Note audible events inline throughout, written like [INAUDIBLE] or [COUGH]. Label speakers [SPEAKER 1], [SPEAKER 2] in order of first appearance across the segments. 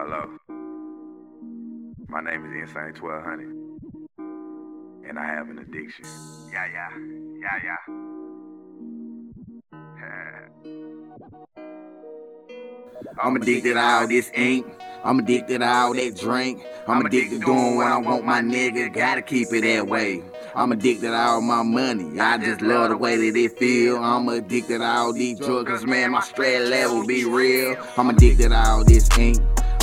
[SPEAKER 1] Hello. My name is Insane 1200. And I have an addiction. Yeah, yeah. Yeah, yeah. [LAUGHS]
[SPEAKER 2] I'm addicted to all this ink. I'm addicted to all that drink. I'm addicted to doing what I want, my nigga. Gotta keep it that way. I'm addicted to all my money. I just love the way that it feel. I'm addicted to all these drugs, man, my stress level be real. I'm addicted to all this ink.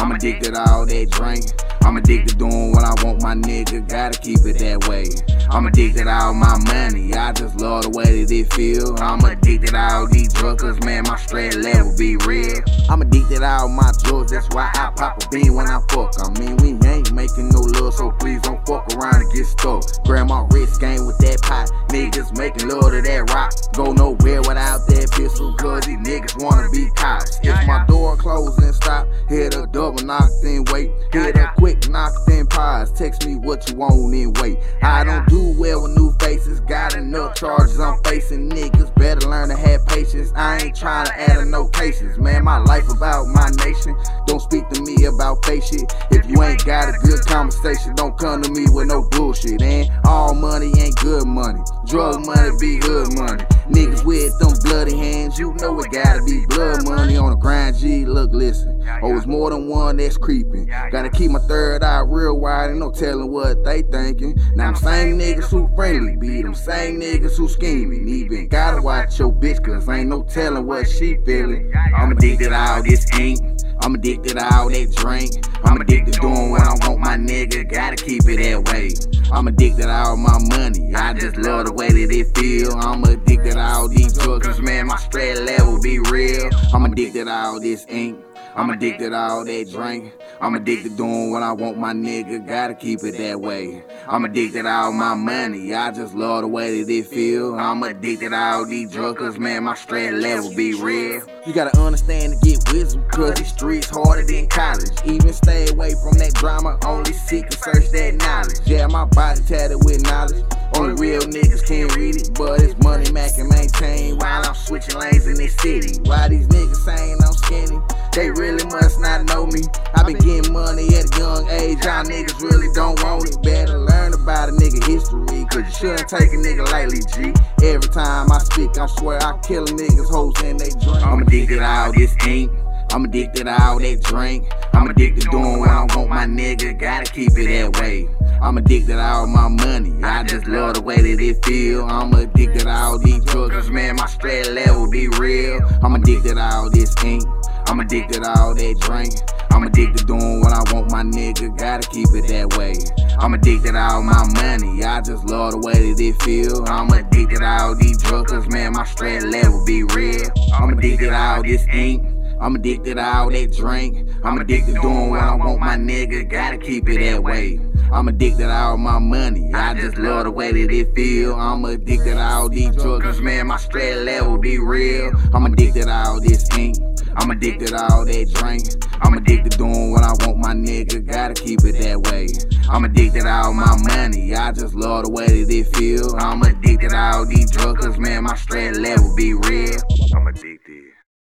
[SPEAKER 2] I'm addicted to all that drink. I'm addicted to doing what I want, my nigga. Gotta keep it that way. I'm addicted to all my money. I just love the way that it feel. I'm addicted to all these drugs, man, my stress level be real. I'm addicted to all my drugs, that's why I pop a bean when I fuck. I mean, we ain't making no love, so please don't fuck around and get stuck. Grab my wrist game with that pot. Niggas making love to that rock. Go nowhere without that pistol, cause these niggas wanna be cops. If my door closed and stop, hit a double knock, then wait. Hit a quick knock, then pause. Text me what you want and wait. I don't do well with new faces. Got enough charges I'm facing. Niggas better learn to have patience. I ain't trying to add no cases. Man, my life about my nation. Don't speak to me about fake shit. If you ain't got a good conversation, don't come to me with no bullshit. And all money ain't good money. Drug money be good money. Niggas with them bloody hands, you know it gotta be blood money on the grind. G, look, listen. Oh, it's more than one that's creeping. Gotta keep my third eye real wide, ain't no telling what they thinking. Now, them same niggas who friendly be them same niggas who scheming. Even gotta watch your bitch, cause ain't no telling what she feeling. I'm addicted to all this ink. I'm addicted to all that drink. I'm addicted to doing what I want, my nigga. Gotta keep it that way. I'm addicted to all my money. I just love the way that it feel. I'm addicted to all these drugs, man, my stress level be real. I'm addicted to all this ink. I'm addicted to all that drink. I'm addicted to doing what I want, my nigga. Gotta keep it that way. I'm addicted to all my money. I just love the way that it feel. I'm addicted to all these drugs, cause man, my stress level be real. You gotta understand to get wisdom, cause these streets harder than college. Even stay away from that drama, only seek and search that knowledge. Yeah, my body tatted with knowledge. Only real niggas can read it, but it's money Mac and maintain while I'm switching lanes in this city. Why these niggas saying I'm skinny? They really must not know me. I been getting money at a young age. Y'all niggas really don't want it. Better learn about a nigga history. Cause you shouldn't take a nigga lightly, G. Every time I speak, I swear I kill a niggas, hoes in they drink. I'm addicted to all this ink. I'm addicted to all that drink. I'm addicted to doing what I want, my nigga. Gotta keep it that way. I'm addicted to all my money. I just love the way that it feel. I'm addicted to all these drugs, man, my stress level be real. I'm addicted to all this ink. I'm addicted to all that drink. I'm addicted to doing what I want, my nigga. Gotta keep it that way. I'm addicted to all my money. I just love the way that it feel. I'm addicted to all these drugs, man, my stress level be real. I'm addicted to all this ink. I'm addicted to all that drink. I'm addicted to doing what I want, my nigga. Gotta keep it that way. I'm addicted to all my money. I just love the way that it feel. I'm addicted to all these drugs, man, my stress level be real. I'm addicted to all this ink. I'm addicted to all that drink. I'm addicted to doing what I want, my nigga. Gotta keep it that way. I'm addicted to all my money. I just love the way that it feel. I'm addicted to all these drugs, man, my stress level be real.
[SPEAKER 1] I'm addicted.